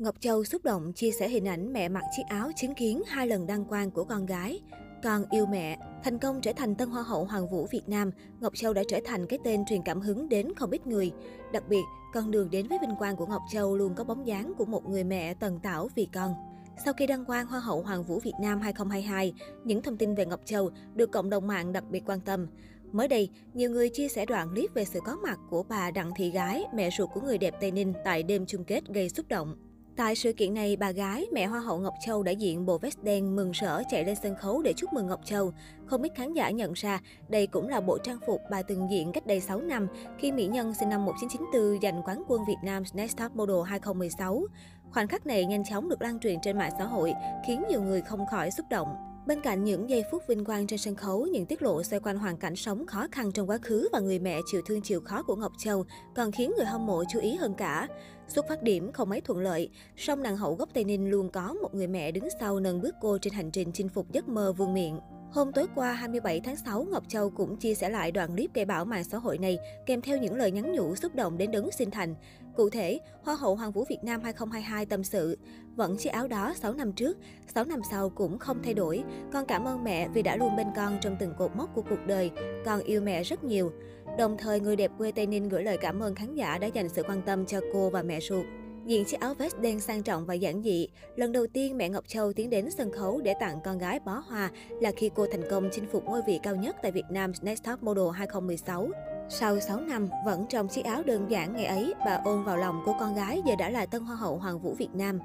Ngọc Châu xúc động chia sẻ hình ảnh mẹ mặc chiếc áo chứng kiến hai lần đăng quang của con gái. Con yêu mẹ, thành công trở thành tân hoa hậu Hoàng vũ Việt Nam, Ngọc Châu đã trở thành cái tên truyền cảm hứng đến không ít người. Đặc biệt, con đường đến với vinh quang của Ngọc Châu luôn có bóng dáng của một người mẹ tần tảo vì con. Sau khi đăng quang Hoa hậu Hoàng vũ Việt Nam 2022, những thông tin về Ngọc Châu được cộng đồng mạng đặc biệt quan tâm. Mới đây, nhiều người chia sẻ đoạn clip về sự có mặt của bà Đặng Thị Gái, mẹ ruột của người đẹp Tây Ninh tại đêm chung kết gây xúc động. Tại sự kiện này, bà gái, mẹ Hoa hậu Ngọc Châu đã diện bộ vest đen mừng rỡ chạy lên sân khấu để chúc mừng Ngọc Châu. Không ít khán giả nhận ra đây cũng là bộ trang phục bà từng diện cách đây 6 năm khi mỹ nhân sinh năm 1994 giành quán quân Việt Nam Next Top Model 2016. Khoảnh khắc này nhanh chóng được lan truyền trên mạng xã hội, khiến nhiều người không khỏi xúc động. Bên cạnh những giây phút vinh quang trên sân khấu, những tiết lộ xoay quanh hoàn cảnh sống khó khăn trong quá khứ và người mẹ chịu thương chịu khó của Ngọc Châu còn khiến người hâm mộ chú ý hơn cả. Xuất phát điểm không mấy thuận lợi, song nàng hậu gốc Tây Ninh luôn có một người mẹ đứng sau nâng bước cô trên hành trình chinh phục giấc mơ vương miện. Hôm tối qua 27 tháng 6, Ngọc Châu cũng chia sẻ lại đoạn clip gây bão mạng xã hội này, kèm theo những lời nhắn nhủ xúc động đến đứng xin thành. Cụ thể, Hoa hậu Hoàng vũ Việt Nam 2022 tâm sự, vẫn chiếc áo đó 6 năm trước, 6 năm sau cũng không thay đổi. Con cảm ơn mẹ vì đã luôn bên con trong từng cột mốc của cuộc đời. Con yêu mẹ rất nhiều. Đồng thời, người đẹp quê Tây Ninh gửi lời cảm ơn khán giả đã dành sự quan tâm cho cô và mẹ ruột. Diện chiếc áo vest đen sang trọng và giản dị, lần đầu tiên mẹ Ngọc Châu tiến đến sân khấu để tặng con gái bó hoa là khi cô thành công chinh phục ngôi vị cao nhất tại Việt Nam Next Top Model 2016. Sau 6 năm, vẫn trong chiếc áo đơn giản ngày ấy, bà ôm vào lòng của con gái giờ đã là tân hoa hậu Hoàng vũ Việt Nam.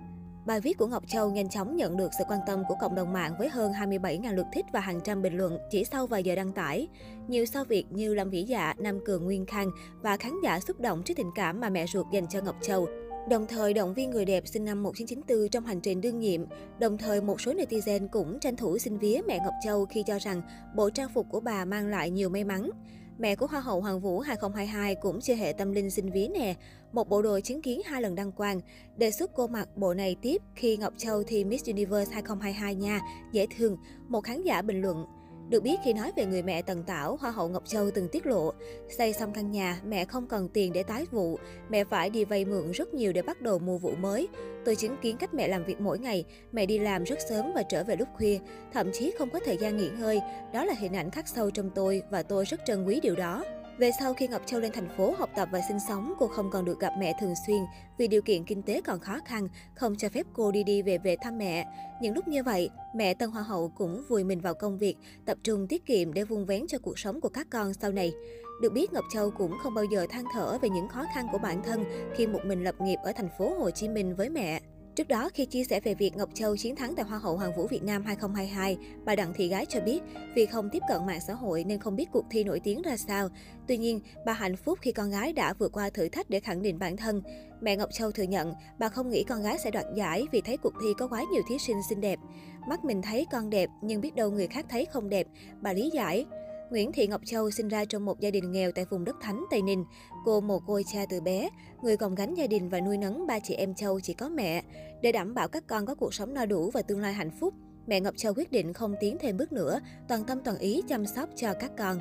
Bài viết của Ngọc Châu nhanh chóng nhận được sự quan tâm của cộng đồng mạng với hơn 27.000 lượt thích và hàng trăm bình luận chỉ sau vài giờ đăng tải. Nhiều sao Việt như Lâm Vĩ Dạ, Nam Cường Nguyên Khang và khán giả xúc động trước tình cảm mà mẹ ruột dành cho Ngọc Châu. Đồng thời động viên người đẹp sinh năm 1994 trong hành trình đương nhiệm. Đồng thời một số netizen cũng tranh thủ xin vía mẹ Ngọc Châu khi cho rằng bộ trang phục của bà mang lại nhiều may mắn. Mẹ của Hoa hậu Hoàng Vũ 2022 cũng chưa hệ tâm linh xin vía nè. Một bộ đồ chứng kiến hai lần đăng quang. Đề xuất cô mặc bộ này tiếp khi Ngọc Châu thi Miss Universe 2022 nha. Dễ thương. Một khán giả bình luận. Được biết khi nói về người mẹ Tần Tảo, Hoa hậu Ngọc Châu từng tiết lộ, xây xong căn nhà, mẹ không cần tiền để tái vụ, mẹ phải đi vay mượn rất nhiều để bắt đầu mùa vụ mới. Tôi chứng kiến cách mẹ làm việc mỗi ngày, mẹ đi làm rất sớm và trở về lúc khuya, thậm chí không có thời gian nghỉ ngơi. Đó là hình ảnh khắc sâu trong tôi và tôi rất trân quý điều đó. Về sau khi Ngọc Châu lên thành phố học tập và sinh sống, cô không còn được gặp mẹ thường xuyên vì điều kiện kinh tế còn khó khăn, không cho phép cô đi đi về về thăm mẹ. Những lúc như vậy, mẹ Tân Hoa hậu cũng vùi mình vào công việc, tập trung tiết kiệm để vun vén cho cuộc sống của các con sau này. Được biết Ngọc Châu cũng không bao giờ than thở về những khó khăn của bản thân khi một mình lập nghiệp ở thành phố Hồ Chí Minh với mẹ. Trước đó, khi chia sẻ về việc Ngọc Châu chiến thắng tại Hoa hậu Hoàng vũ Việt Nam 2022, bà Đặng Thị Gái cho biết vì không tiếp cận mạng xã hội nên không biết cuộc thi nổi tiếng ra sao. Tuy nhiên, bà hạnh phúc khi con gái đã vượt qua thử thách để khẳng định bản thân. Mẹ Ngọc Châu thừa nhận bà không nghĩ con gái sẽ đoạt giải vì thấy cuộc thi có quá nhiều thí sinh xinh đẹp. Mắt mình thấy con đẹp nhưng biết đâu người khác thấy không đẹp. Bà lý giải. Nguyễn Thị Ngọc Châu sinh ra trong một gia đình nghèo tại vùng đất Thánh, Tây Ninh. Cô mồ côi cha từ bé, người gồng gánh gia đình và nuôi nấng ba chị em Châu chỉ có mẹ. Để đảm bảo các con có cuộc sống no đủ và tương lai hạnh phúc, mẹ Ngọc Châu quyết định không tiến thêm bước nữa, toàn tâm toàn ý chăm sóc cho các con.